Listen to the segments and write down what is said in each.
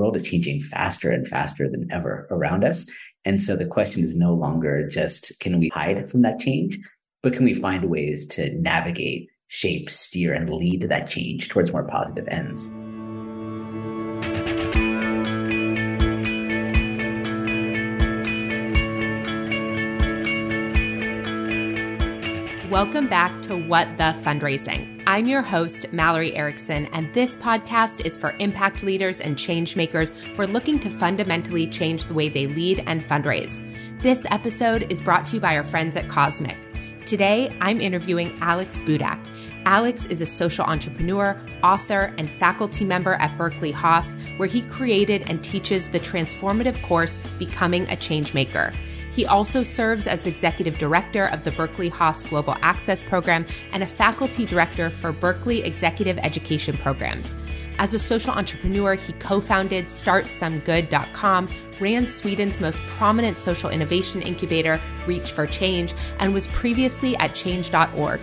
World is changing faster and faster than ever around us. And so the question is no longer just can we hide from that change, but can we find ways to navigate, shape, steer, and lead that change towards more positive ends? Welcome back to What the Fundraising. I'm your host, Mallory Erickson, and this podcast is for impact leaders and change makers who are looking to fundamentally change the way they lead and fundraise. This episode is brought to you by our friends at Cosmic. Today, I'm interviewing Alex Budak. Alex is a social entrepreneur, author, and faculty member at Berkeley Haas, where he created and teaches the transformative course Becoming a Changemaker. He also serves as executive director of the Berkeley Haas Global Access Program and a faculty director for Berkeley Executive Education Programs. As a social entrepreneur, he co founded StartSomeGood.com, ran Sweden's most prominent social innovation incubator, Reach for Change, and was previously at Change.org.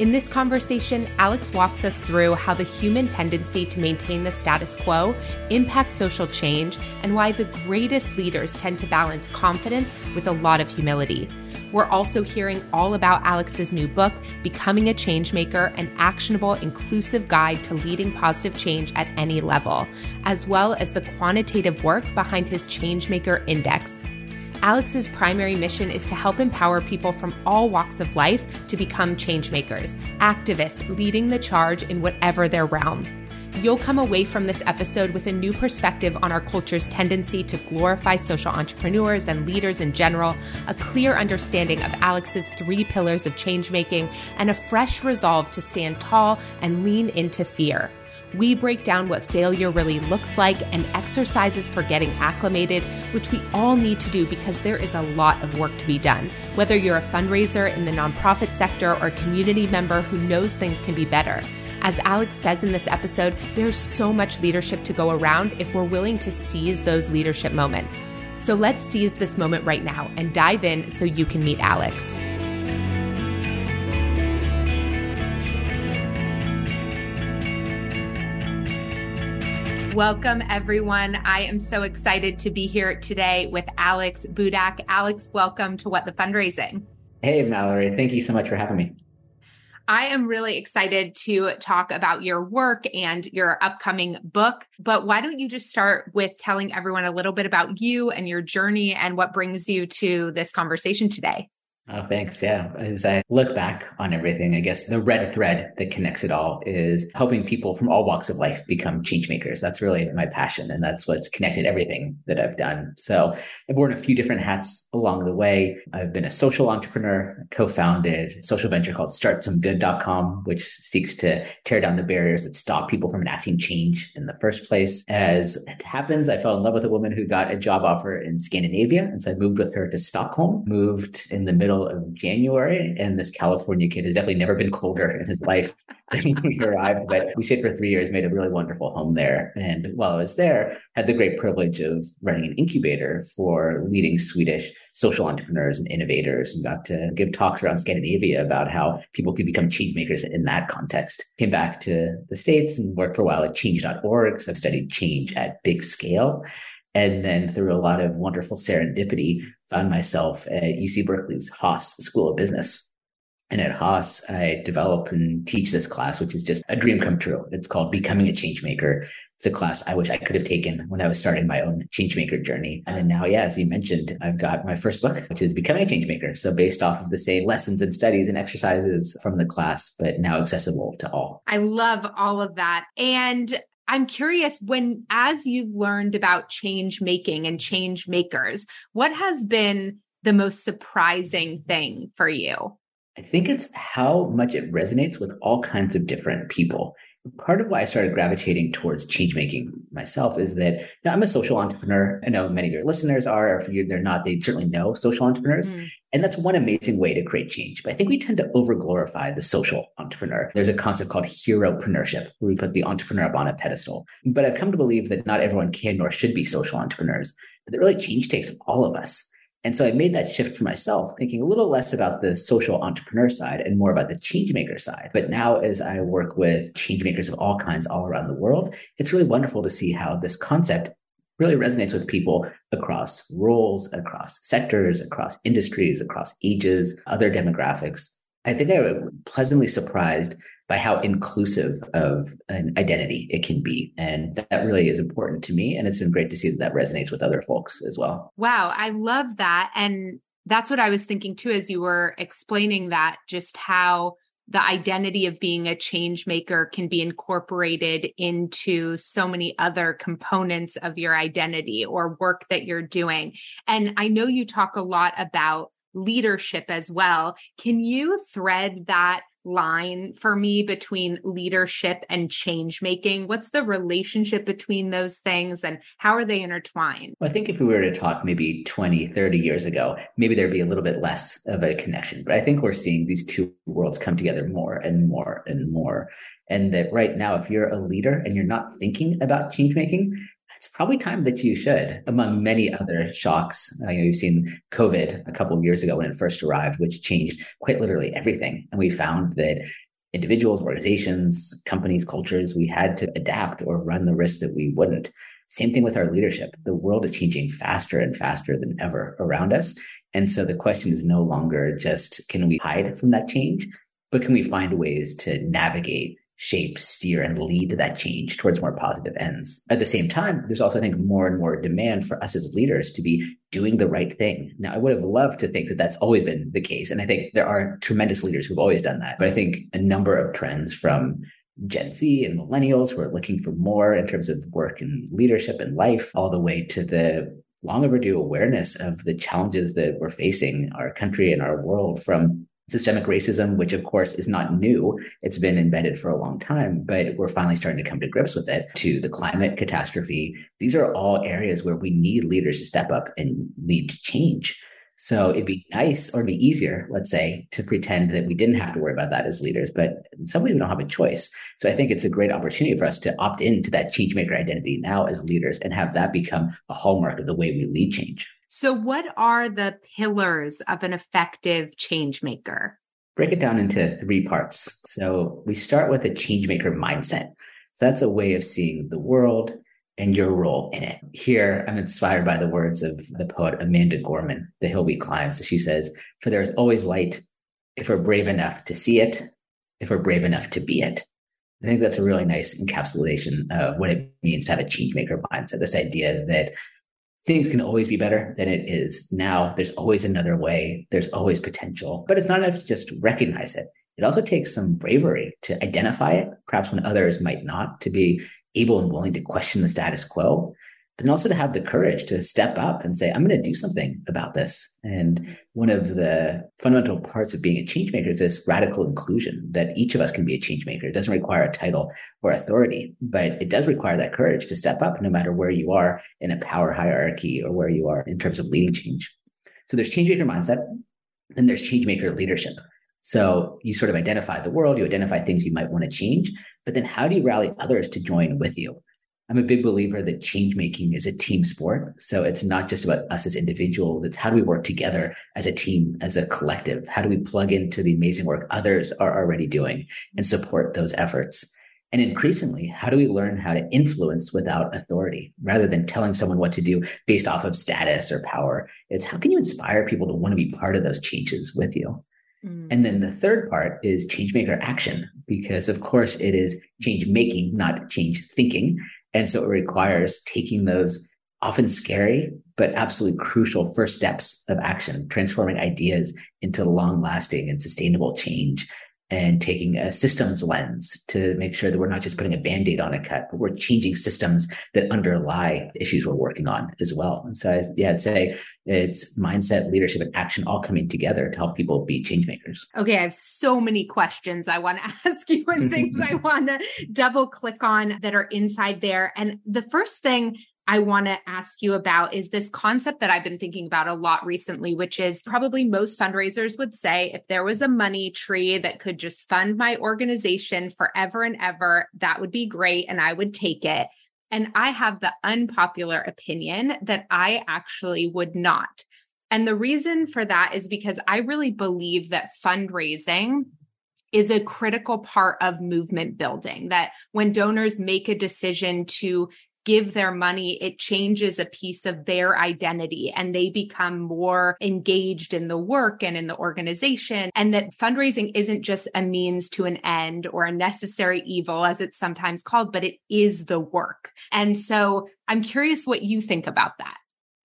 In this conversation, Alex walks us through how the human tendency to maintain the status quo impacts social change and why the greatest leaders tend to balance confidence with a lot of humility. We're also hearing all about Alex's new book, Becoming a Changemaker, an actionable, inclusive guide to leading positive change at any level, as well as the quantitative work behind his Changemaker Index. Alex's primary mission is to help empower people from all walks of life to become changemakers, activists leading the charge in whatever their realm. You'll come away from this episode with a new perspective on our culture's tendency to glorify social entrepreneurs and leaders in general, a clear understanding of Alex's three pillars of changemaking, and a fresh resolve to stand tall and lean into fear. We break down what failure really looks like and exercises for getting acclimated, which we all need to do because there is a lot of work to be done. Whether you're a fundraiser in the nonprofit sector or a community member who knows things can be better. As Alex says in this episode, there's so much leadership to go around if we're willing to seize those leadership moments. So let's seize this moment right now and dive in so you can meet Alex. Welcome, everyone. I am so excited to be here today with Alex Budak. Alex, welcome to What the Fundraising. Hey, Mallory. Thank you so much for having me. I am really excited to talk about your work and your upcoming book. But why don't you just start with telling everyone a little bit about you and your journey and what brings you to this conversation today? Oh, thanks. Yeah. As I look back on everything, I guess the red thread that connects it all is helping people from all walks of life become change makers. That's really my passion. And that's what's connected everything that I've done. So I've worn a few different hats along the way. I've been a social entrepreneur, co-founded a social venture called startsomegood.com, which seeks to tear down the barriers that stop people from enacting change in the first place. As it happens, I fell in love with a woman who got a job offer in Scandinavia. And so I moved with her to Stockholm, moved in the middle middle of January, and this California kid has definitely never been colder in his life than when we arrived. But we stayed for three years, made a really wonderful home there. And while I was there, had the great privilege of running an incubator for leading Swedish social entrepreneurs and innovators and got to give talks around Scandinavia about how people could become change makers in that context. Came back to the States and worked for a while at change.org. So I've studied change at big scale. And then through a lot of wonderful serendipity, found myself at UC Berkeley's Haas School of Business. And at Haas, I develop and teach this class, which is just a dream come true. It's called Becoming a Changemaker. It's a class I wish I could have taken when I was starting my own changemaker journey. And then now, yeah, as you mentioned, I've got my first book, which is Becoming a Changemaker. So based off of the same lessons and studies and exercises from the class, but now accessible to all. I love all of that. And I'm curious when, as you've learned about change making and change makers, what has been the most surprising thing for you? I think it's how much it resonates with all kinds of different people. Part of why I started gravitating towards change making myself is that know, I'm a social entrepreneur. I know many of your listeners are, or if they're not, they certainly know social entrepreneurs. Mm. And that's one amazing way to create change. But I think we tend to over glorify the social entrepreneur. There's a concept called heropreneurship, where we put the entrepreneur up on a pedestal. But I've come to believe that not everyone can nor should be social entrepreneurs, but that really change takes all of us. And so I made that shift for myself, thinking a little less about the social entrepreneur side and more about the changemaker side. But now as I work with changemakers of all kinds all around the world, it's really wonderful to see how this concept really resonates with people across roles, across sectors, across industries, across ages, other demographics. I think I was pleasantly surprised by how inclusive of an identity it can be. And that really is important to me. And it's been great to see that that resonates with other folks as well. Wow. I love that. And that's what I was thinking too, as you were explaining that, just how the identity of being a change maker can be incorporated into so many other components of your identity or work that you're doing. And I know you talk a lot about leadership as well. Can you thread that line for me between leadership and change making? What's the relationship between those things and how are they intertwined? Well, I think if we were to talk maybe 20, 30 years ago, maybe there'd be a little bit less of a connection. But I think we're seeing these two worlds come together more and more and more. And that right now, if you're a leader and you're not thinking about change making, it's probably time that you should, among many other shocks. Uh, you know, you've seen COVID a couple of years ago when it first arrived, which changed quite literally everything. And we found that individuals, organizations, companies, cultures, we had to adapt or run the risk that we wouldn't. Same thing with our leadership. The world is changing faster and faster than ever around us. And so the question is no longer just can we hide from that change, but can we find ways to navigate shape, steer, and lead that change towards more positive ends. At the same time, there's also, I think, more and more demand for us as leaders to be doing the right thing. Now, I would have loved to think that that's always been the case. And I think there are tremendous leaders who've always done that. But I think a number of trends from Gen Z and millennials who are looking for more in terms of work and leadership and life, all the way to the long overdue awareness of the challenges that we're facing our country and our world from systemic racism, which of course is not new. It's been embedded for a long time, but we're finally starting to come to grips with it to the climate catastrophe. These are all areas where we need leaders to step up and lead change. So it'd be nice or it'd be easier, let's say, to pretend that we didn't have to worry about that as leaders, but in some ways we don't have a choice. So I think it's a great opportunity for us to opt into that change maker identity now as leaders and have that become a hallmark of the way we lead change. So, what are the pillars of an effective change maker? Break it down into three parts. So, we start with a change maker mindset. So, that's a way of seeing the world and your role in it. Here, I'm inspired by the words of the poet Amanda Gorman, The Hill We Climb. So, she says, For there is always light if we're brave enough to see it, if we're brave enough to be it. I think that's a really nice encapsulation of what it means to have a change maker mindset. This idea that things can always be better than it is now. There's always another way. There's always potential, but it's not enough to just recognize it. It also takes some bravery to identify it, perhaps when others might not, to be able and willing to question the status quo and also to have the courage to step up and say, I'm going to do something about this. And one of the fundamental parts of being a change maker is this radical inclusion that each of us can be a change maker. It doesn't require a title or authority, but it does require that courage to step up no matter where you are in a power hierarchy or where you are in terms of leading change. So there's change maker mindset, then there's change maker leadership. So you sort of identify the world, you identify things you might want to change, but then how do you rally others to join with you? I'm a big believer that change making is a team sport. So it's not just about us as individuals. It's how do we work together as a team, as a collective? How do we plug into the amazing work others are already doing and support those efforts? And increasingly, how do we learn how to influence without authority rather than telling someone what to do based off of status or power? It's how can you inspire people to want to be part of those changes with you? Mm. And then the third part is change maker action, because of course it is change making, not change thinking. And so it requires taking those often scary, but absolutely crucial first steps of action, transforming ideas into long lasting and sustainable change. And taking a systems lens to make sure that we're not just putting a band-aid on a cut, but we're changing systems that underlie issues we're working on as well. And so I, yeah, I'd say it's mindset, leadership, and action all coming together to help people be change makers. Okay, I have so many questions I want to ask you and things I want to double click on that are inside there. And the first thing I want to ask you about is this concept that I've been thinking about a lot recently, which is probably most fundraisers would say if there was a money tree that could just fund my organization forever and ever, that would be great and I would take it. And I have the unpopular opinion that I actually would not. And the reason for that is because I really believe that fundraising is a critical part of movement building. That when donors make a decision to give their money, it changes a piece of their identity and they become more engaged in the work and in the organization. And that fundraising isn't just a means to an end or a necessary evil, as it's sometimes called, but it is the work. And so I'm curious what you think about that.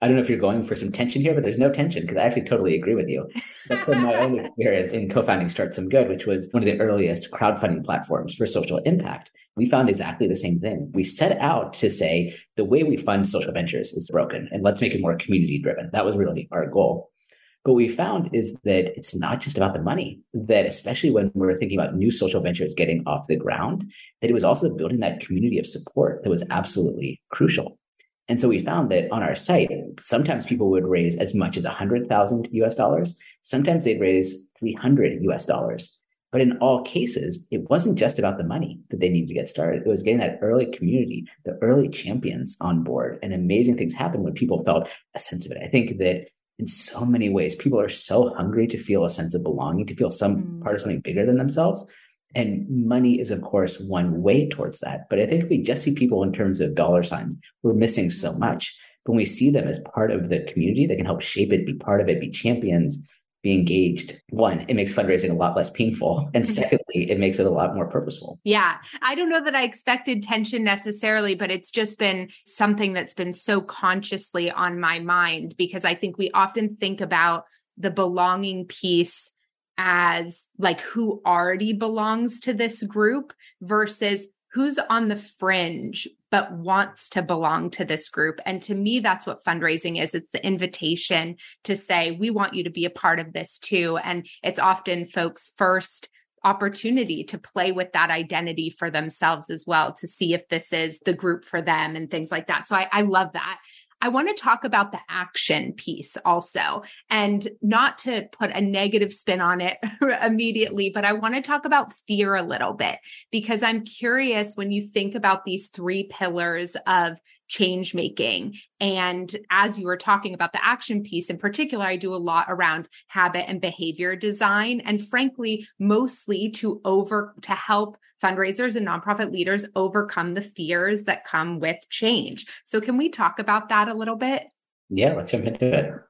I don't know if you're going for some tension here, but there's no tension because I actually totally agree with you. That's been my own experience in co-founding Start Some Good, which was one of the earliest crowdfunding platforms for social impact. We found exactly the same thing. We set out to say the way we fund social ventures is broken and let's make it more community driven. That was really our goal. But we found is that it's not just about the money, that especially when we're thinking about new social ventures getting off the ground, that it was also building that community of support that was absolutely crucial. And so we found that on our site, sometimes people would raise as much as 100,000 US dollars. Sometimes they'd raise 300 US dollars. But in all cases, it wasn't just about the money that they needed to get started. It was getting that early community, the early champions on board. And amazing things happened when people felt a sense of it. I think that in so many ways, people are so hungry to feel a sense of belonging, to feel some mm. part of something bigger than themselves and money is, of course, one way towards that. But I think if we just see people in terms of dollar signs, we're missing so much. But when we see them as part of the community that can help shape it, be part of it, be champions, be engaged. One, it makes fundraising a lot less painful. And mm-hmm. secondly, it makes it a lot more purposeful. Yeah. I don't know that I expected tension necessarily, but it's just been something that's been so consciously on my mind because I think we often think about the belonging piece as like who already belongs to this group versus who's on the fringe but wants to belong to this group. And to me, that's what fundraising is. It's the invitation to say, we want you to be a part of this too. And it's often folks' first opportunity to play with that identity for themselves as well, to see if this is the group for them and things like that. So I, I love that. I want to talk about the action piece also, and not to put a negative spin on it immediately, but I want to talk about fear a little bit because I'm curious when you think about these three pillars of change making. And as you were talking about the action piece in particular, I do a lot around habit and behavior design. And frankly, mostly to over, to help fundraisers and nonprofit leaders overcome the fears that come with change. So can we talk about that a little bit? Yeah, let's jump into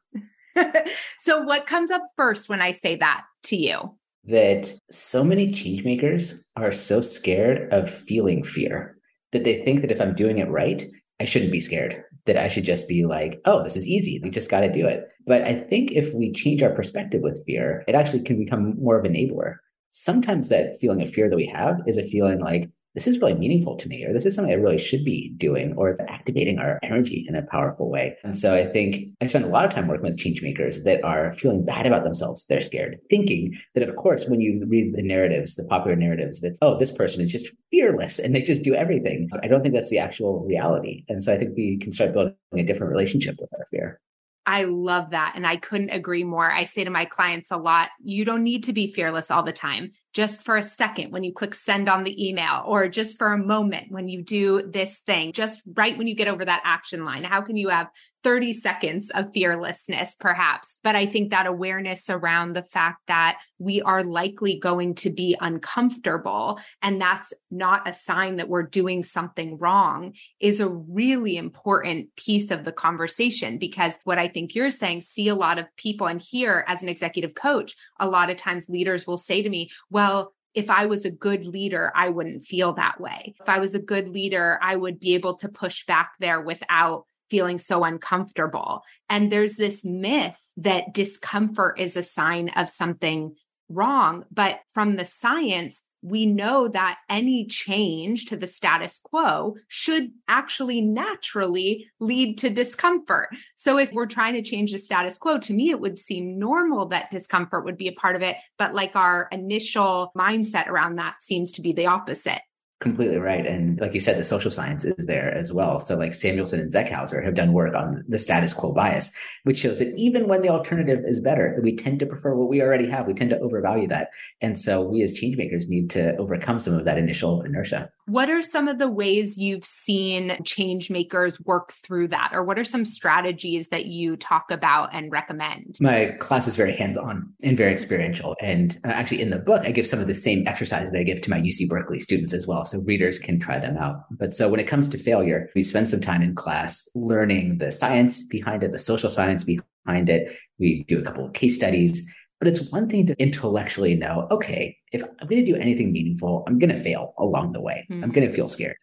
it. so what comes up first when I say that to you? That so many change makers are so scared of feeling fear that they think that if I'm doing it right, I shouldn't be scared, that I should just be like, oh, this is easy. We just got to do it. But I think if we change our perspective with fear, it actually can become more of an enabler. Sometimes that feeling of fear that we have is a feeling like, this is really meaningful to me, or this is something I really should be doing, or it's activating our energy in a powerful way. And so I think I spend a lot of time working with change makers that are feeling bad about themselves. They're scared, thinking that, of course, when you read the narratives, the popular narratives, that, oh, this person is just fearless and they just do everything. I don't think that's the actual reality. And so I think we can start building a different relationship with our fear. I love that. And I couldn't agree more. I say to my clients a lot, you don't need to be fearless all the time. Just for a second when you click send on the email or just for a moment when you do this thing, just right when you get over that action line. How can you have 30 seconds of fearlessness, perhaps. But I think that awareness around the fact that we are likely going to be uncomfortable and that's not a sign that we're doing something wrong is a really important piece of the conversation. Because what I think you're saying, see a lot of people and here as an executive coach, a lot of times leaders will say to me, well, if I was a good leader, I wouldn't feel that way. If I was a good leader, I would be able to push back there without feeling so uncomfortable. And there's this myth that discomfort is a sign of something wrong. But from the science, we know that any change to the status quo should actually naturally lead to discomfort. So if we're trying to change the status quo, to me, it would seem normal that discomfort would be a part of it. But like our initial mindset around that seems to be the opposite. Completely right. And like you said, the social science is there as well. So like Samuelson and Zeckhauser have done work on the status quo bias, which shows that even when the alternative is better, we tend to prefer what we already have. We tend to overvalue that. And so we as change makers need to overcome some of that initial inertia. What are some of the ways you've seen change makers work through that? Or what are some strategies that you talk about and recommend? My class is very hands on and very experiential. And uh, actually, in the book, I give some of the same exercises that I give to my UC Berkeley students as well. So readers can try them out. But so when it comes to failure, we spend some time in class learning the science behind it, the social science behind it. We do a couple of case studies but it's one thing to intellectually know, okay, if I'm going to do anything meaningful, I'm going to fail along the way. Mm-hmm. I'm going to feel scared.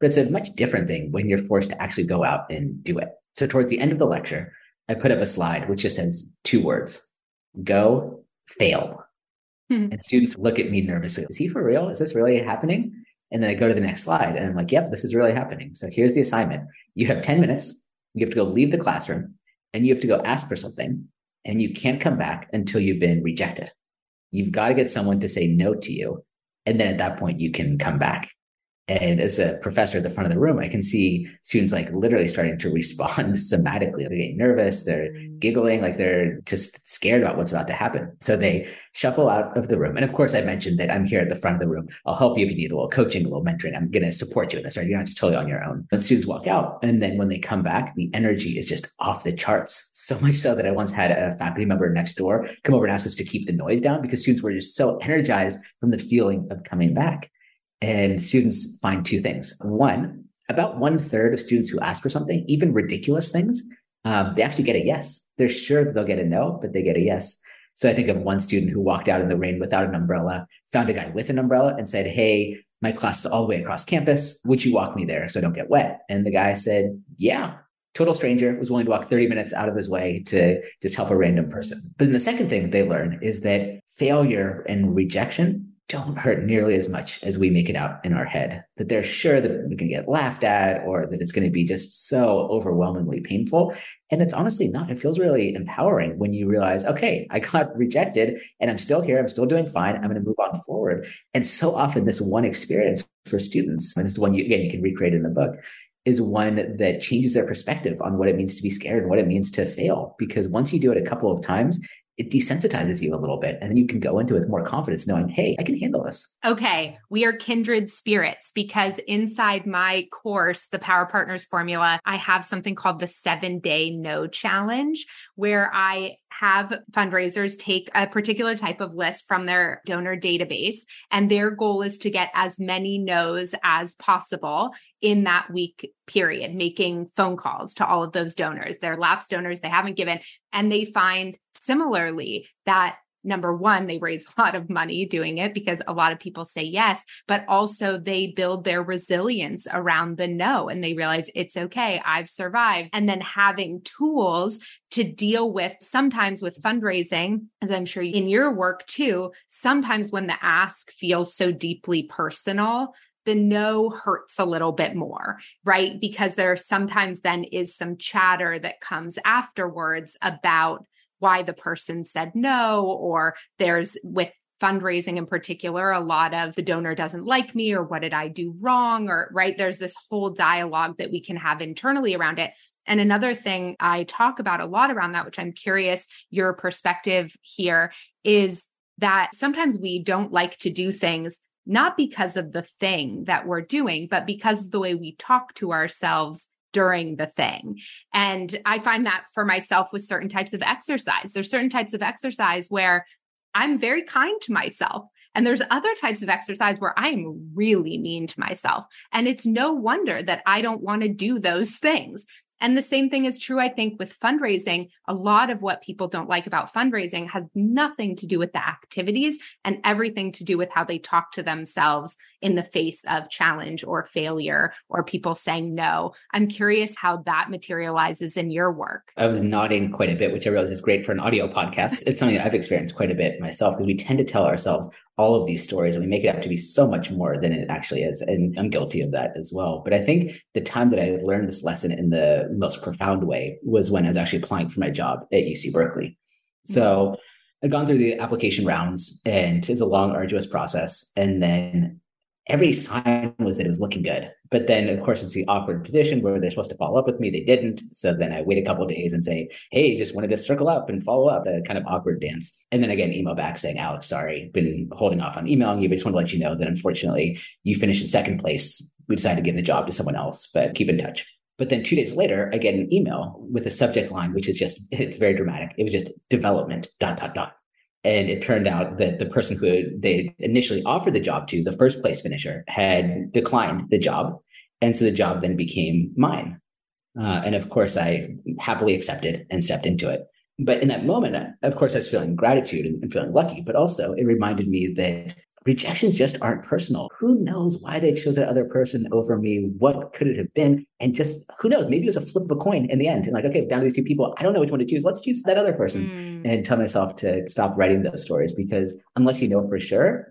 But it's a much different thing when you're forced to actually go out and do it. So towards the end of the lecture, I put up a slide which just says two words go fail. Mm-hmm. And students look at me nervously. Is he for real? Is this really happening? And then I go to the next slide and I'm like, yep, this is really happening. So here's the assignment. You have 10 minutes. You have to go leave the classroom and you have to go ask for something and you can't come back until you've been rejected. You've got to get someone to say no to you. And then at that point, you can come back. And as a professor at the front of the room, I can see students like literally starting to respond somatically. They're getting nervous. They're giggling, like they're just scared about what's about to happen. So they shuffle out of the room. And of course, I mentioned that I'm here at the front of the room. I'll help you if you need a little coaching, a little mentoring. I'm going to support you in this. Right? You're not just totally on your own. But students walk out. And then when they come back, the energy is just off the charts. So much so that I once had a faculty member next door come over and ask us to keep the noise down because students were just so energized from the feeling of coming back. And students find two things. One, about one third of students who ask for something, even ridiculous things, um, they actually get a yes. They're sure they'll get a no, but they get a yes. So I think of one student who walked out in the rain without an umbrella, found a guy with an umbrella and said, Hey, my class is all the way across campus. Would you walk me there so I don't get wet? And the guy said, Yeah. Total stranger was willing to walk 30 minutes out of his way to just help a random person. But then the second thing they learn is that failure and rejection don't hurt nearly as much as we make it out in our head. That they're sure that we can get laughed at or that it's going to be just so overwhelmingly painful. And it's honestly not. It feels really empowering when you realize, okay, I got rejected and I'm still here. I'm still doing fine. I'm going to move on forward. And so often this one experience for students, and this is one you, again, you can recreate in the book, is one that changes their perspective on what it means to be scared and what it means to fail. Because once you do it a couple of times, it desensitizes you a little bit and then you can go into it with more confidence knowing hey i can handle this. Okay we are kindred spirits because inside my course the power partners formula i have something called the seven day no challenge where i have fundraisers take a particular type of list from their donor database and their goal is to get as many no's as possible in that week period making phone calls to all of those donors. They're lapsed donors they haven't given and they find similarly that number one, they raise a lot of money doing it because a lot of people say yes, but also they build their resilience around the no and they realize it's okay. I've survived. And then having tools to deal with sometimes with fundraising, as I'm sure in your work too, sometimes when the ask feels so deeply personal, the no hurts a little bit more, right? Because there sometimes then is some chatter that comes afterwards about why the person said no, or there's with fundraising in particular, a lot of the donor doesn't like me, or what did I do wrong, or right. There's this whole dialogue that we can have internally around it. And another thing I talk about a lot around that, which I'm curious your perspective here, is that sometimes we don't like to do things not because of the thing that we're doing, but because of the way we talk to ourselves during the thing. And I find that for myself with certain types of exercise. There's certain types of exercise where I'm very kind to myself. And there's other types of exercise where I am really mean to myself. And it's no wonder that I don't want to do those things. And the same thing is true, I think, with fundraising. A lot of what people don't like about fundraising has nothing to do with the activities and everything to do with how they talk to themselves in the face of challenge or failure or people saying no. I'm curious how that materializes in your work. I was nodding quite a bit, which I realize is great for an audio podcast. It's something that I've experienced quite a bit myself because we tend to tell ourselves, all of these stories and we make it out to be so much more than it actually is. And I'm guilty of that as well. But I think the time that I learned this lesson in the most profound way was when I was actually applying for my job at UC Berkeley. Mm-hmm. So I'd gone through the application rounds and it's a long, arduous process. And then every sign was that it was looking good. But then, of course, it's the awkward position where they're supposed to follow up with me. They didn't. So then I wait a couple days and say, Hey, just wanted to circle up and follow up, a kind of awkward dance. And then again, email back saying, Alex, sorry, been holding off on emailing you, but just want to let you know that unfortunately you finished in second place. We decided to give the job to someone else, but keep in touch. But then two days later, I get an email with a subject line, which is just, it's very dramatic. It was just development, dot, dot, dot. And it turned out that the person who they initially offered the job to, the first place finisher, had declined the job. And so the job then became mine. Uh, and of course, I happily accepted and stepped into it. But in that moment, of course, I was feeling gratitude and feeling lucky, but also it reminded me that rejections just aren't personal. Who knows why they chose that other person over me? What could it have been? And just who knows? Maybe it was a flip of a coin in the end. And like, okay, down to these two people, I don't know which one to choose. Let's choose that other person. Mm. And tell myself to stop writing those stories because unless you know for sure,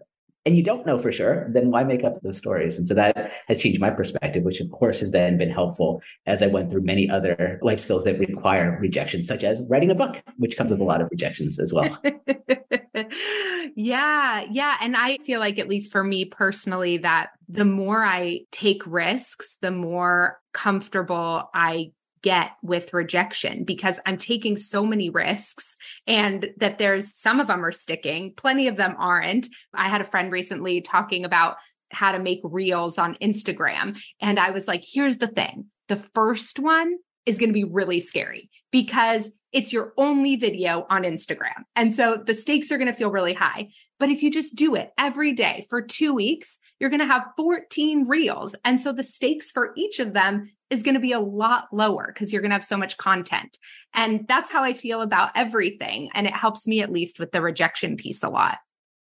and you don't know for sure, then why make up those stories? And so that has changed my perspective, which of course has then been helpful as I went through many other life skills that require rejection, such as writing a book, which comes with a lot of rejections as well. yeah. Yeah. And I feel like, at least for me personally, that the more I take risks, the more comfortable I get with rejection because I'm taking so many risks and that there's some of them are sticking, plenty of them aren't. I had a friend recently talking about how to make reels on Instagram. And I was like, here's the thing. The first one is going to be really scary because it's your only video on Instagram. And so the stakes are going to feel really high. But if you just do it every day for two weeks, you're going to have 14 reels. And so the stakes for each of them is going to be a lot lower because you're going to have so much content. And that's how I feel about everything. And it helps me at least with the rejection piece a lot.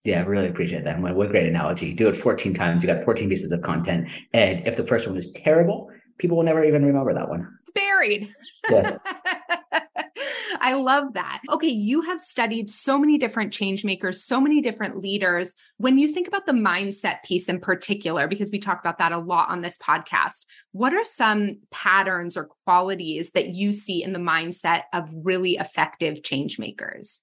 Yeah, I really appreciate that. What a great analogy. Do it 14 times. You got 14 pieces of content. And if the first one is terrible, people will never even remember that one. It's buried. Yeah. I love that. Okay, you have studied so many different change makers, so many different leaders. When you think about the mindset piece in particular, because we talk about that a lot on this podcast, what are some patterns or qualities that you see in the mindset of really effective change makers?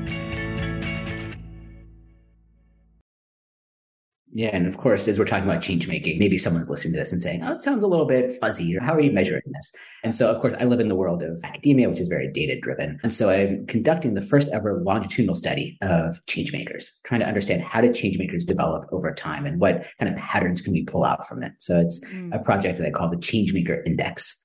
Yeah. And of course, as we're talking about change making, maybe someone's listening to this and saying, oh, it sounds a little bit fuzzy. Or how are you measuring this? And so, of course, I live in the world of academia, which is very data driven. And so I'm conducting the first ever longitudinal study of change makers, trying to understand how do change makers develop over time and what kind of patterns can we pull out from it. So it's mm. a project that I call the Change Maker Index.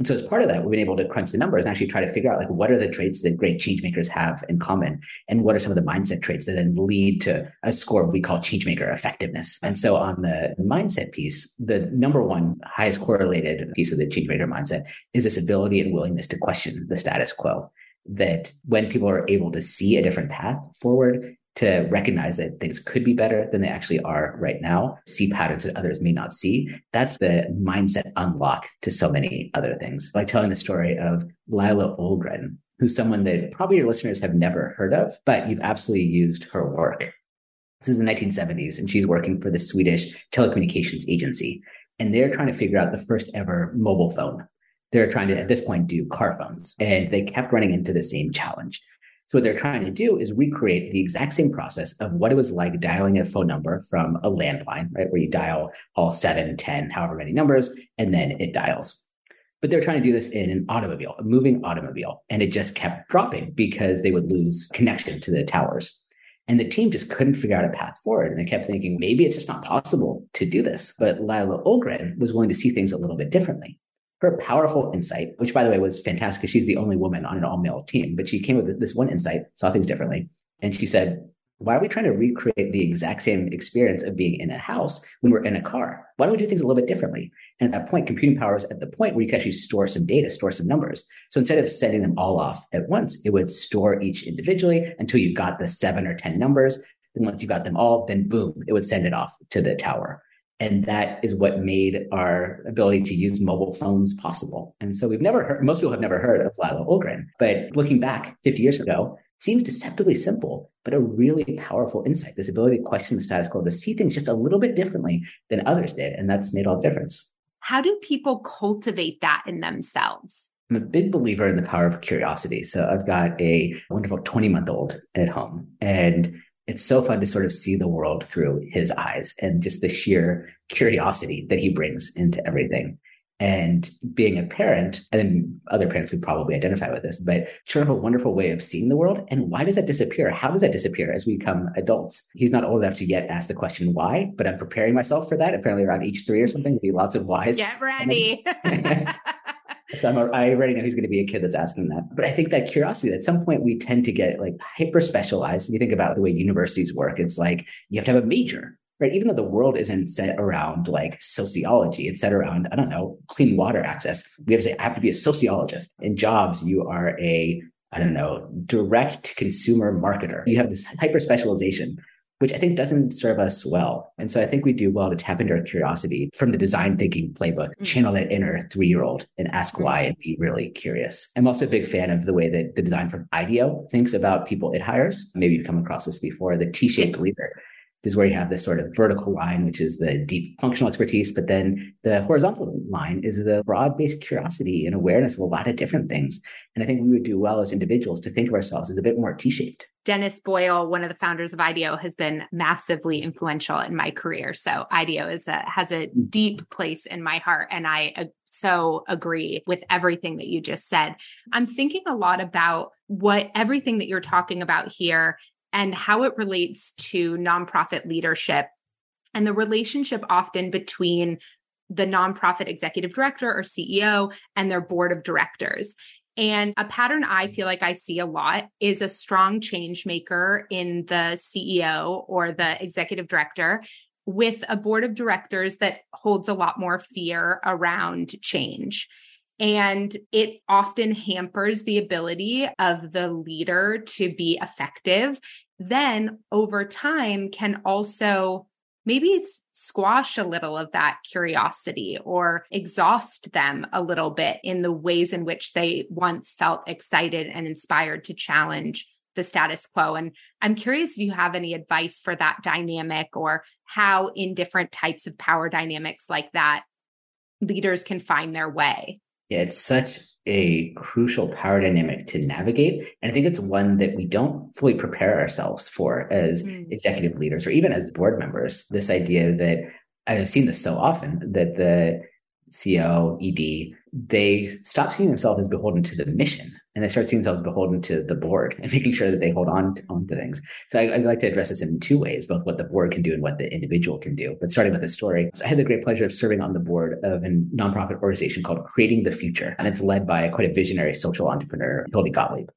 And so as part of that, we've been able to crunch the numbers and actually try to figure out like what are the traits that great change makers have in common and what are some of the mindset traits that then lead to a score we call change maker effectiveness. And so on the mindset piece, the number one highest correlated piece of the change maker mindset is this ability and willingness to question the status quo that when people are able to see a different path forward, to recognize that things could be better than they actually are right now, see patterns that others may not see. That's the mindset unlock to so many other things. Like telling the story of Lila Ohlgren, who's someone that probably your listeners have never heard of, but you've absolutely used her work. This is the 1970s, and she's working for the Swedish telecommunications agency. And they're trying to figure out the first ever mobile phone. They're trying to, at this point, do car phones. And they kept running into the same challenge So what they're trying to do is recreate the exact same process of what it was like dialing a phone number from a landline, right? Where you dial all seven, ten, however many numbers, and then it dials. But they're trying to do this in an automobile, a moving automobile. And it just kept dropping because they would lose connection to the towers. And the team just couldn't figure out a path forward. And they kept thinking, maybe it's just not possible to do this. But Lila Ohlgren was willing to see things a little bit differently. Her powerful insight, which by the way was fantastic because she's the only woman on an all male team, but she came with this one insight, saw things differently. And she said, why are we trying to recreate the exact same experience of being in a house when we're in a car? Why don't we do things a little bit differently? And at that point, computing power is at the point where you can actually store some data, store some numbers. So instead of sending them all off at once, it would store each individually until you got the seven or 10 numbers. Then once you got them all, then boom, it would send it off to the tower. And that is what made our ability to use mobile phones possible. And so we've never heard, most people have never heard of Lila Ohlgren, but looking back 50 years ago, seems deceptively simple, but a really powerful insight. This ability to question the status quo, to see things just a little bit differently than others did. And that's made all the difference. How do people cultivate that in themselves? I'm a big believer in the power of curiosity. So I've got a wonderful 20 month old at home and it's so fun to sort of see the world through his eyes and just the sheer curiosity that he brings into everything. And being a parent, and then other parents could probably identify with this, but sort of a wonderful way of seeing the world. And why does that disappear? How does that disappear as we become adults? He's not old enough to yet ask the question why, but I'm preparing myself for that. Apparently around age three or something, there'll be lots of whys. Get ready. So I'm, I already know he's going to be a kid that's asking that. But I think that curiosity, at some point, we tend to get like hyper specialized. You think about the way universities work, it's like you have to have a major right? Even though the world isn't set around like sociology, it's set around, I don't know, clean water access. We have to say, I have to be a sociologist. In jobs, you are a, I don't know, direct to consumer marketer. You have this hyper specialization, which I think doesn't serve us well. And so I think we do well to tap into our curiosity from the design thinking playbook, mm-hmm. channel that inner three year old and ask mm-hmm. why and be really curious. I'm also a big fan of the way that the design from IDEO thinks about people it hires. Maybe you've come across this before, the T shaped leader is where you have this sort of vertical line, which is the deep functional expertise. But then the horizontal line is the broad based curiosity and awareness of a lot of different things. And I think we would do well as individuals to think of ourselves as a bit more T shaped. Dennis Boyle, one of the founders of IDEO, has been massively influential in my career. So IDEO is a, has a mm. deep place in my heart. And I so agree with everything that you just said. I'm thinking a lot about what everything that you're talking about here and how it relates to nonprofit leadership and the relationship often between the nonprofit executive director or CEO and their board of directors. And a pattern I feel like I see a lot is a strong change maker in the CEO or the executive director with a board of directors that holds a lot more fear around change. And it often hampers the ability of the leader to be effective. Then over time can also maybe squash a little of that curiosity or exhaust them a little bit in the ways in which they once felt excited and inspired to challenge the status quo. And I'm curious if you have any advice for that dynamic or how in different types of power dynamics like that, leaders can find their way. Yeah, it's such a crucial power dynamic to navigate. And I think it's one that we don't fully prepare ourselves for as mm. executive leaders or even as board members. This idea that I've seen this so often that the CEO, ED, they stop seeing themselves as beholden to the mission and they start seeing themselves beholden to the board and making sure that they hold on to, on to things. So I, would like to address this in two ways, both what the board can do and what the individual can do. But starting with the story, so I had the great pleasure of serving on the board of a nonprofit organization called Creating the Future. And it's led by quite a visionary social entrepreneur, Hildy Gottlieb.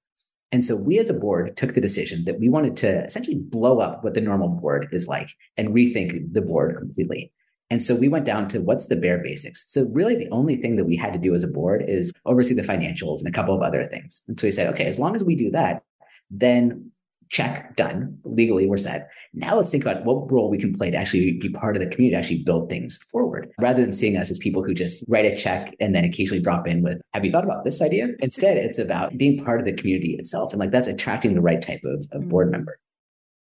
And so we as a board took the decision that we wanted to essentially blow up what the normal board is like and rethink the board completely. And so we went down to what's the bare basics. So really the only thing that we had to do as a board is oversee the financials and a couple of other things. And so we said, okay, as long as we do that, then check done legally we're set now let's think about what role we can play to actually be part of the community to actually build things forward rather than seeing us as people who just write a check and then occasionally drop in with have you thought about this idea instead it's about being part of the community itself and like that's attracting the right type of, of board mm-hmm. member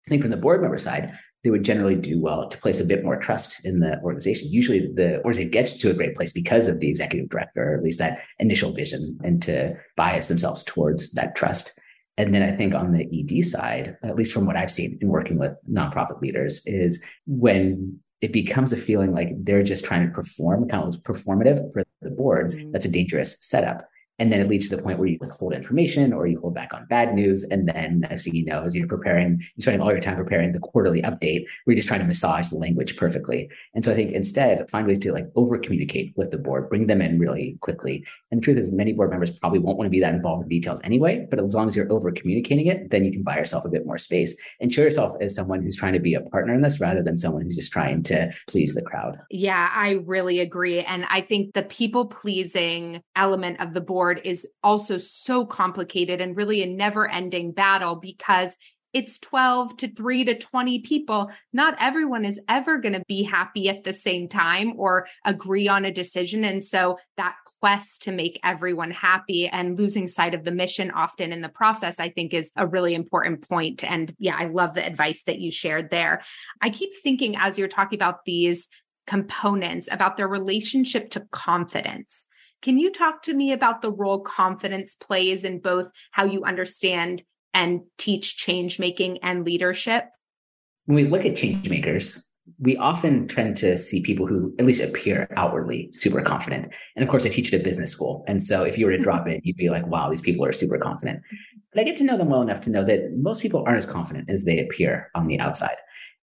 i think from the board member side they would generally do well to place a bit more trust in the organization. Usually the organization gets to a great place because of the executive director, or at least that initial vision and to bias themselves towards that trust. And then I think on the ED side, at least from what I've seen in working with nonprofit leaders, is when it becomes a feeling like they're just trying to perform, kind of performative for the boards, mm-hmm. that's a dangerous setup. And then it leads to the point where you withhold information or you hold back on bad news. And then thing you know is you're preparing, you're spending all your time preparing the quarterly update where you're just trying to massage the language perfectly. And so I think instead find ways to like over communicate with the board, bring them in really quickly. And the truth is many board members probably won't want to be that involved in details anyway. But as long as you're over communicating it, then you can buy yourself a bit more space and show yourself as someone who's trying to be a partner in this rather than someone who's just trying to please the crowd. Yeah, I really agree. And I think the people pleasing element of the board is also also so complicated and really a never ending battle because it's 12 to 3 to 20 people. Not everyone is ever going to be happy at the same time or agree on a decision. And so that quest to make everyone happy and losing sight of the mission often in the process, I think is a really important point. And yeah, I love the advice that you shared there. I keep thinking as you're talking about these components about their relationship to confidence. Can you talk to me about the role confidence plays in both how you understand and teach change making and leadership? When we look at change makers, we often tend to see people who at least appear outwardly super confident. And of course, I teach at a business school. And so if you were to drop it, you'd be like, wow, these people are super confident. But I get to know them well enough to know that most people aren't as confident as they appear on the outside.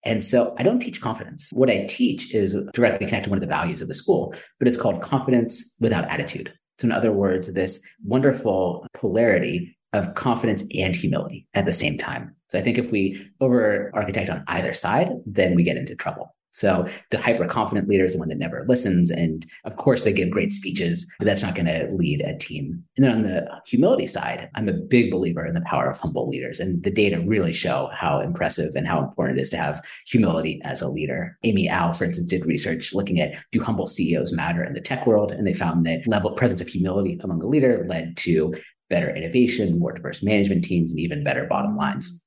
And so I don't teach confidence. What I teach is directly connected to one of the values of the school, but it's called confidence without attitude. So in other words, this wonderful polarity of confidence and humility at the same time. So I think if we over architect on either side, then we get into trouble. So the hyper confident leader is the one that never listens. And of course, they give great speeches, but that's not going to lead a team. And then on the humility side, I'm a big believer in the power of humble leaders. And the data really show how impressive and how important it is to have humility as a leader. Amy Ou, for instance, did research looking at do humble CEOs matter in the tech world? And they found that level presence of humility among a leader led to better innovation, more diverse management teams, and even better bottom lines.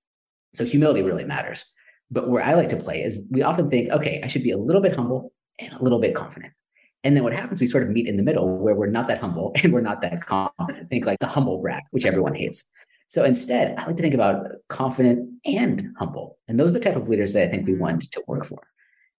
So humility really matters. But where I like to play is we often think, okay, I should be a little bit humble and a little bit confident. And then what happens, we sort of meet in the middle where we're not that humble and we're not that confident. Think like the humble brag, which everyone hates. So instead, I like to think about confident and humble. And those are the type of leaders that I think we mm-hmm. want to work for.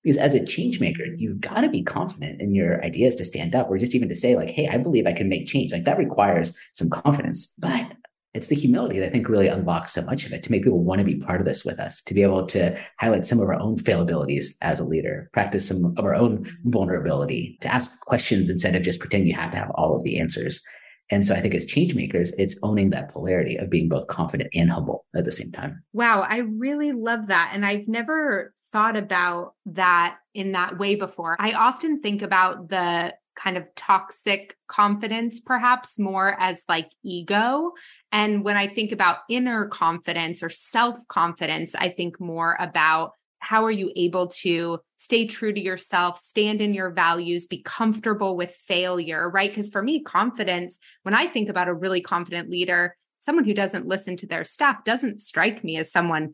Because as a change maker, you've got to be confident in your ideas to stand up or just even to say like, Hey, I believe I can make change. Like that requires some confidence, but it's the humility that I think really unlocks so much of it to make people want to be part of this with us, to be able to highlight some of our own failabilities as a leader, practice some of our own vulnerability, to ask questions instead of just pretending you have to have all of the answers. And so I think as change makers, it's owning that polarity of being both confident and humble at the same time. Wow. I really love that. And I've never thought about that in that way before. I often think about the kind of toxic confidence, perhaps more as like ego. And when I think about inner confidence or self confidence, I think more about how are you able to stay true to yourself, stand in your values, be comfortable with failure, right? Because for me, confidence, when I think about a really confident leader, someone who doesn't listen to their staff doesn't strike me as someone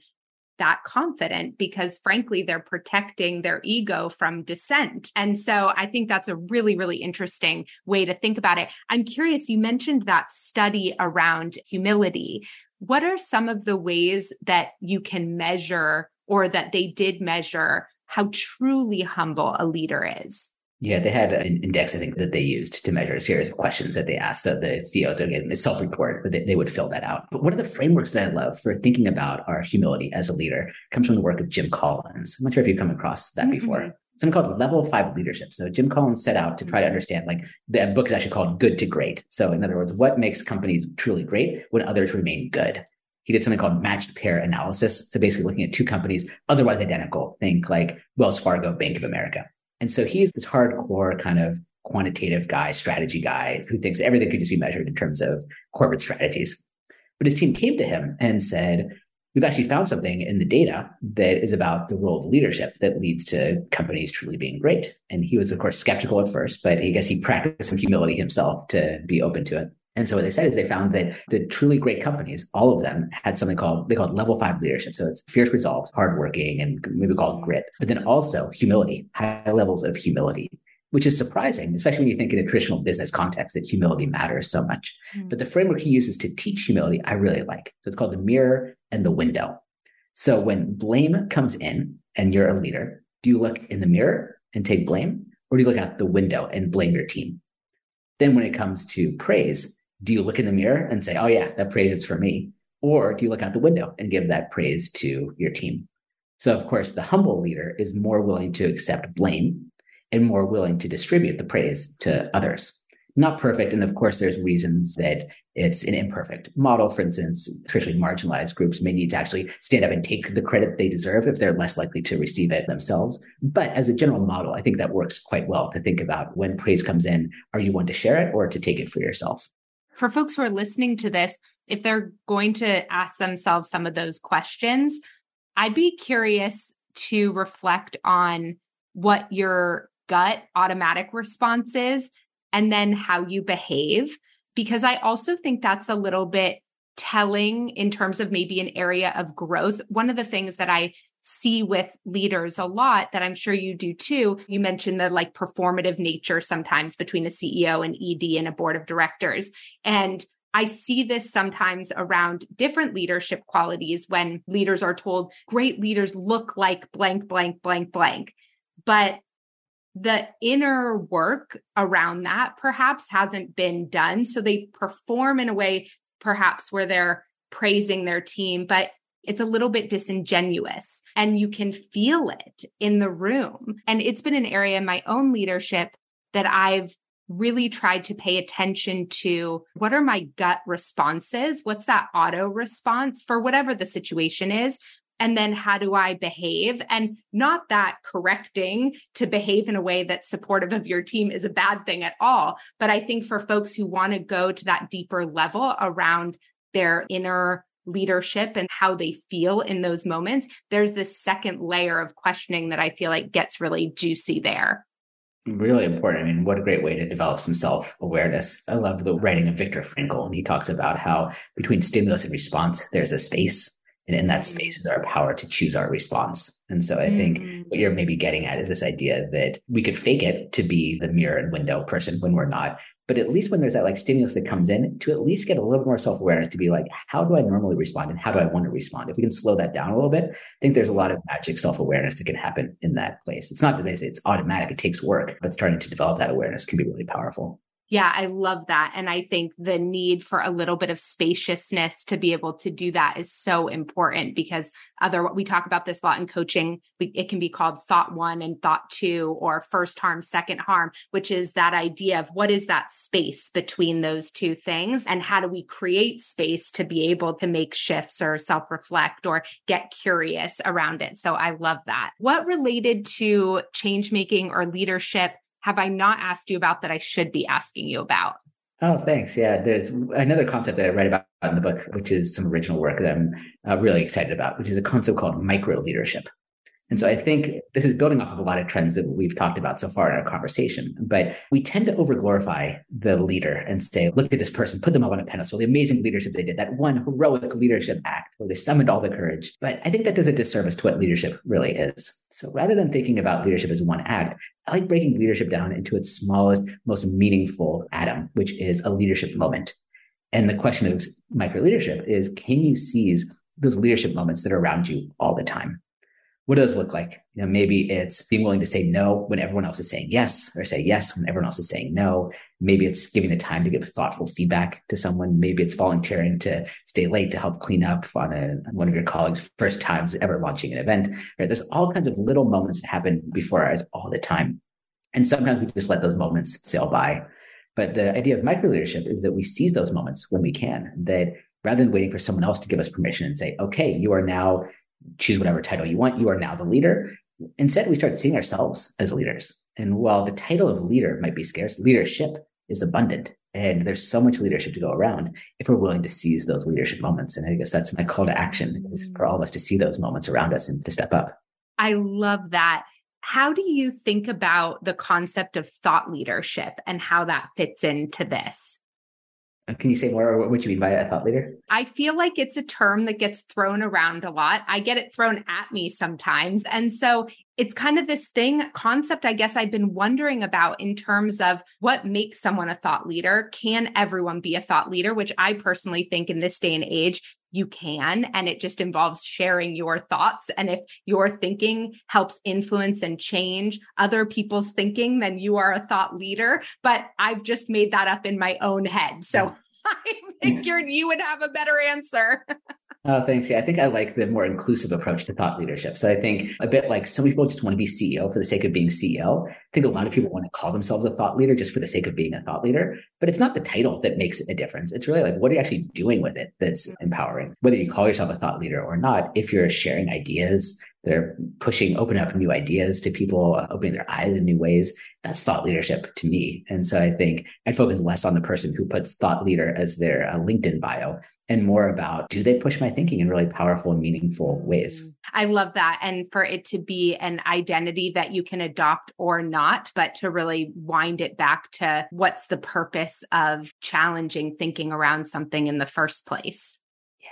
that confident because frankly they're protecting their ego from dissent. And so I think that's a really really interesting way to think about it. I'm curious you mentioned that study around humility. What are some of the ways that you can measure or that they did measure how truly humble a leader is? Yeah, they had an index, I think, that they used to measure a series of questions that they asked. So the CEOs a self-report, but they, they would fill that out. But one of the frameworks that I love for thinking about our humility as a leader comes from the work of Jim Collins. I'm not sure if you've come across that mm-hmm. before. Something called level five leadership. So Jim Collins set out to try to understand, like the book is actually called Good to Great. So in other words, what makes companies truly great when others remain good? He did something called matched pair analysis. So basically looking at two companies otherwise identical, think like Wells Fargo, Bank of America. And so he's this hardcore kind of quantitative guy, strategy guy who thinks everything could just be measured in terms of corporate strategies. But his team came to him and said, We've actually found something in the data that is about the role of leadership that leads to companies truly being great. And he was, of course, skeptical at first, but I guess he practiced some humility himself to be open to it. And so what they said is they found that the truly great companies, all of them had something called, they called level five leadership. So it's fierce resolve, hardworking, and maybe called grit, but then also humility, high levels of humility. which is surprising, especially when you think in a traditional business context that humility matters so much. Mm-hmm. But the framework he uses to teach humility, I really like. So it's called the mirror and the window. So when blame comes in and you're a leader, do you look in the mirror and take blame, or do you look out the window and blame your team? Then when it comes to praise, do you look in the mirror and say, oh yeah, that praise is for me? Or do you look out the window and give that praise to your team? So of course, the humble leader is more willing to accept blame and more willing to distribute the praise to others. Not perfect. And of course, there's reasons that it's an imperfect model. For instance, especially marginalized groups may need to actually stand up and take the credit they deserve if they're less likely to receive it themselves. But as a general model, I think that works quite well to think about when praise comes in, are you one to share it or to take it for yourself? For folks who are listening to this, if they're going to ask themselves some of those questions, I'd be curious to reflect on what your gut automatic response is and then how you behave. Because I also think that's a little bit telling in terms of maybe an area of growth. One of the things that I see with leaders a lot that I'm sure you do too. You mentioned the like performative nature sometimes between a CEO and ED and a board of directors. And I see this sometimes around different leadership qualities when leaders are told great leaders look like blank, blank, blank, blank. But the inner work around that perhaps hasn't been done. So they perform in a way perhaps where they're praising their team, but it's a little bit disingenuous and you can feel it in the room. And it's been an area in my own leadership that I've really tried to pay attention to what are my gut responses? What's that auto response for whatever the situation is? And then how do I behave? And not that correcting to behave in a way that's supportive of your team is a bad thing at all. But I think for folks who want to go to that deeper level around their inner leadership and how they feel in those moments, there's this second layer of questioning that I feel like gets really juicy there. Really important. I mean, what a great way to develop some self awareness. I love the writing of Viktor Frankl, and he talks about how between stimulus and response, there's a space. And in that space is our power to choose our response. And so I think mm. what you're maybe getting at is this idea that we could fake it to be the mirror and window person when we're not. But at least when there's that like stimulus that comes in, to at least get a little bit more self awareness to be like, how do I normally respond and how do I want to respond? If we can slow that down a little bit, I think there's a lot of magic self awareness that can happen in that place. It's not that they say it's automatic, it takes work, but starting to develop that awareness can be really powerful. Yeah, I love that. And I think the need for a little bit of spaciousness to be able to do that is so important because other, we talk about this a lot in coaching. We, it can be called thought one and thought two or first harm, second harm, which is that idea of what is that space between those two things and how do we create space to be able to make shifts or self reflect or get curious around it. So I love that. What related to change making or leadership have I not asked you about that I should be asking you about? Oh, thanks. Yeah, there's another concept that I write about in the book, which is some original work that I'm uh, really excited about, which is a concept called micro leadership. And so I think this is building off of a lot of trends that we've talked about so far in our conversation. But we tend to overglorify the leader and say, look at this person, put them up on a pedestal, the amazing leadership they did, that one heroic leadership act where they summoned all the courage. But I think that does a disservice to what leadership really is. So rather than thinking about leadership as one act, I like breaking leadership down into its smallest, most meaningful atom, which is a leadership moment. And the question of micro leadership is, can you seize those leadership moments that are around you all the time? What does it look like? You know, maybe it's being willing to say no when everyone else is saying yes, or say yes when everyone else is saying no. Maybe it's giving the time to give thoughtful feedback to someone. Maybe it's volunteering to stay late to help clean up on, a, on one of your colleagues' first times ever launching an event. Right? There's all kinds of little moments that happen before our eyes all the time. And sometimes we just let those moments sail by. But the idea of micro leadership is that we seize those moments when we can, that rather than waiting for someone else to give us permission and say, okay, you are now choose whatever title you want. You are now the leader. Instead, we start seeing ourselves as leaders. And while the title of leader might be scarce, leadership is abundant. And there's so much leadership to go around if we're willing to seize those leadership moments. And I guess that's my call to action is mm. for all of us to see those moments around us and to step up. I love that. How do you think about the concept of thought leadership and how that fits into this? Uh, can you say more what you mean by a thought leader? I feel like it's a term that gets thrown around a lot. I get it thrown at me sometimes. And so it's kind of this thing concept I guess I've been wondering about in terms of what makes someone a thought leader. Can everyone be a thought leader? Which I personally think in this day and age, you can. And it just involves sharing your thoughts. And if your thinking helps influence and change other people's thinking, then you are a thought leader. But I've just made that up in my own head. So I figured you would have a better answer. Oh, thanks. Yeah, I think I like the more inclusive approach to thought leadership. So I think a bit like some people just want to be CEO for the sake of being CEO. I think a lot of people want to call themselves a thought leader just for the sake of being a thought leader. But it's not the title that makes a difference. It's really like, what are you actually doing with it that's empowering? Whether you call yourself a thought leader or not, if you're sharing ideas, they're pushing, open up new ideas to people, opening their eyes in new ways. That's thought leadership to me. And so I think I'd focus less on the person who puts thought leader as their uh, LinkedIn bio and more about do they push my thinking in really powerful and meaningful ways? Mm-hmm. I love that. And for it to be an identity that you can adopt or not, but to really wind it back to what's the purpose of challenging thinking around something in the first place.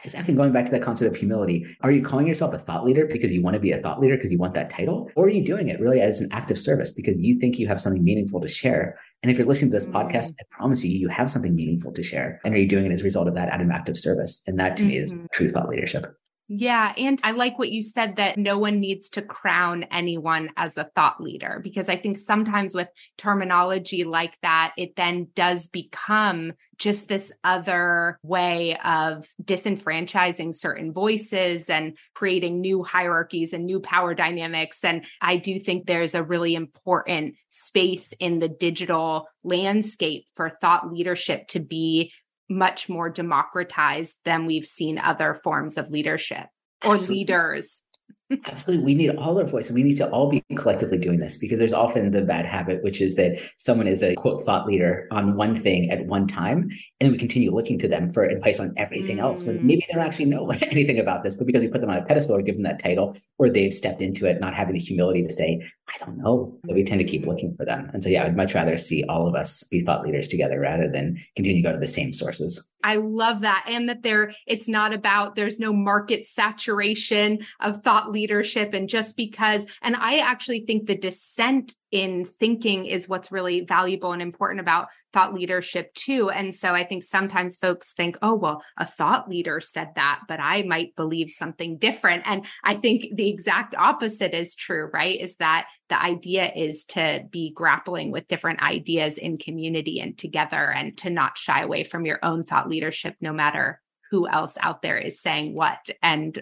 Exactly. Going back to that concept of humility, are you calling yourself a thought leader because you want to be a thought leader because you want that title? Or are you doing it really as an act of service because you think you have something meaningful to share? And if you're listening to this mm-hmm. podcast, I promise you, you have something meaningful to share. And are you doing it as a result of that out of act of service? And that to mm-hmm. me is mm-hmm. true thought leadership. Yeah. And I like what you said that no one needs to crown anyone as a thought leader, because I think sometimes with terminology like that, it then does become just this other way of disenfranchising certain voices and creating new hierarchies and new power dynamics. And I do think there's a really important space in the digital landscape for thought leadership to be much more democratized than we've seen other forms of leadership or Absolutely. leaders. Absolutely. We need all our voice we need to all be collectively doing this because there's often the bad habit, which is that someone is a quote thought leader on one thing at one time. And we continue looking to them for advice on everything mm. else when maybe they don't actually know anything about this, but because we put them on a pedestal or give them that title or they've stepped into it, not having the humility to say, I don't know, that we tend to keep mm. looking for them. And so, yeah, I'd much rather see all of us be thought leaders together rather than continue to go to the same sources. I love that. And that there, it's not about, there's no market saturation of thought leadership. And just because, and I actually think the dissent in thinking is what's really valuable and important about thought leadership too. And so I think sometimes folks think, oh, well, a thought leader said that, but I might believe something different. And I think the exact opposite is true, right? Is that the idea is to be grappling with different ideas in community and together and to not shy away from your own thought leadership, no matter who else out there is saying what and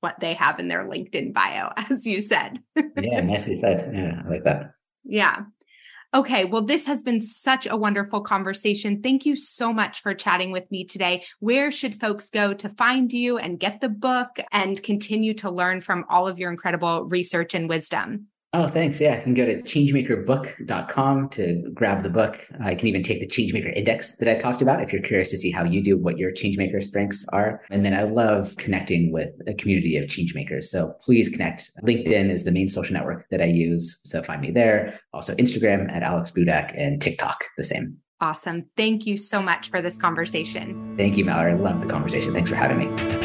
what they have in their LinkedIn bio, as you said. yeah, nicely said. Yeah, I like that. Yeah. Okay. Well, this has been such a wonderful conversation. Thank you so much for chatting with me today. Where should folks go to find you and get the book and continue to learn from all of your incredible research and wisdom? Oh, thanks. Yeah, you can go to changemakerbook.com to grab the book. I can even take the Changemaker Index that I talked about if you're curious to see how you do, what your changemaker strengths are. And then I love connecting with a community of changemakers. So please connect. LinkedIn is the main social network that I use. So find me there. Also Instagram at Alex Budak and TikTok the same. Awesome. Thank you so much for this conversation. Thank you, Mallory. I love the conversation. Thanks for having me.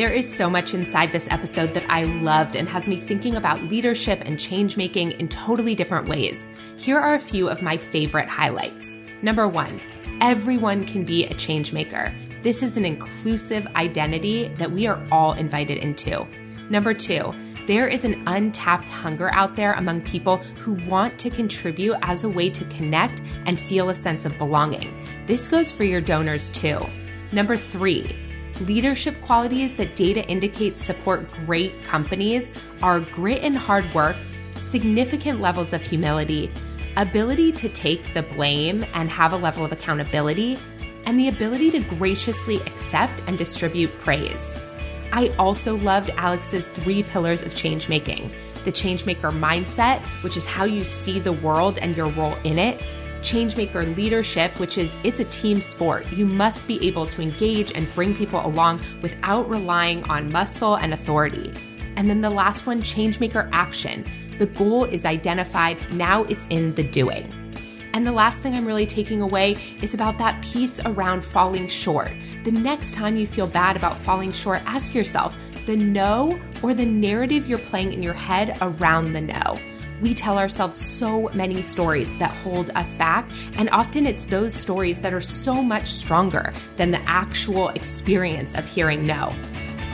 There is so much inside this episode that I loved and has me thinking about leadership and change making in totally different ways. Here are a few of my favorite highlights. Number one, everyone can be a change maker. This is an inclusive identity that we are all invited into. Number two, there is an untapped hunger out there among people who want to contribute as a way to connect and feel a sense of belonging. This goes for your donors too. Number three, Leadership qualities that data indicates support great companies are grit and hard work, significant levels of humility, ability to take the blame and have a level of accountability, and the ability to graciously accept and distribute praise. I also loved Alex's three pillars of change making the changemaker mindset, which is how you see the world and your role in it changemaker leadership, which is it's a team sport. You must be able to engage and bring people along without relying on muscle and authority. And then the last one, changemaker action. The goal is identified, now it's in the doing. And the last thing I'm really taking away is about that piece around falling short. The next time you feel bad about falling short, ask yourself the no or the narrative you're playing in your head around the no we tell ourselves so many stories that hold us back. And often it's those stories that are so much stronger than the actual experience of hearing no.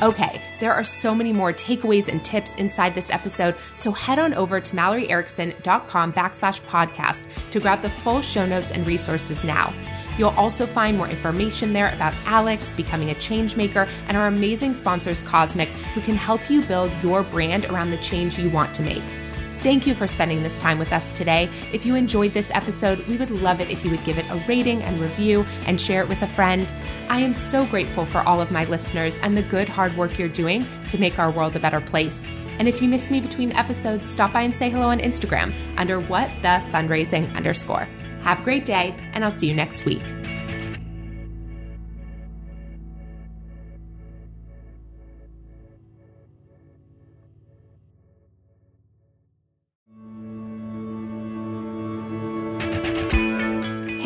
Okay, there are so many more takeaways and tips inside this episode, so head on over to malloryerickson.com backslash podcast to grab the full show notes and resources now. You'll also find more information there about Alex, becoming a change maker, and our amazing sponsors, Cosmic, who can help you build your brand around the change you want to make. Thank you for spending this time with us today. If you enjoyed this episode, we would love it if you would give it a rating and review and share it with a friend. I am so grateful for all of my listeners and the good hard work you're doing to make our world a better place. And if you miss me between episodes, stop by and say hello on Instagram under what the fundraising underscore. Have a great day, and I'll see you next week.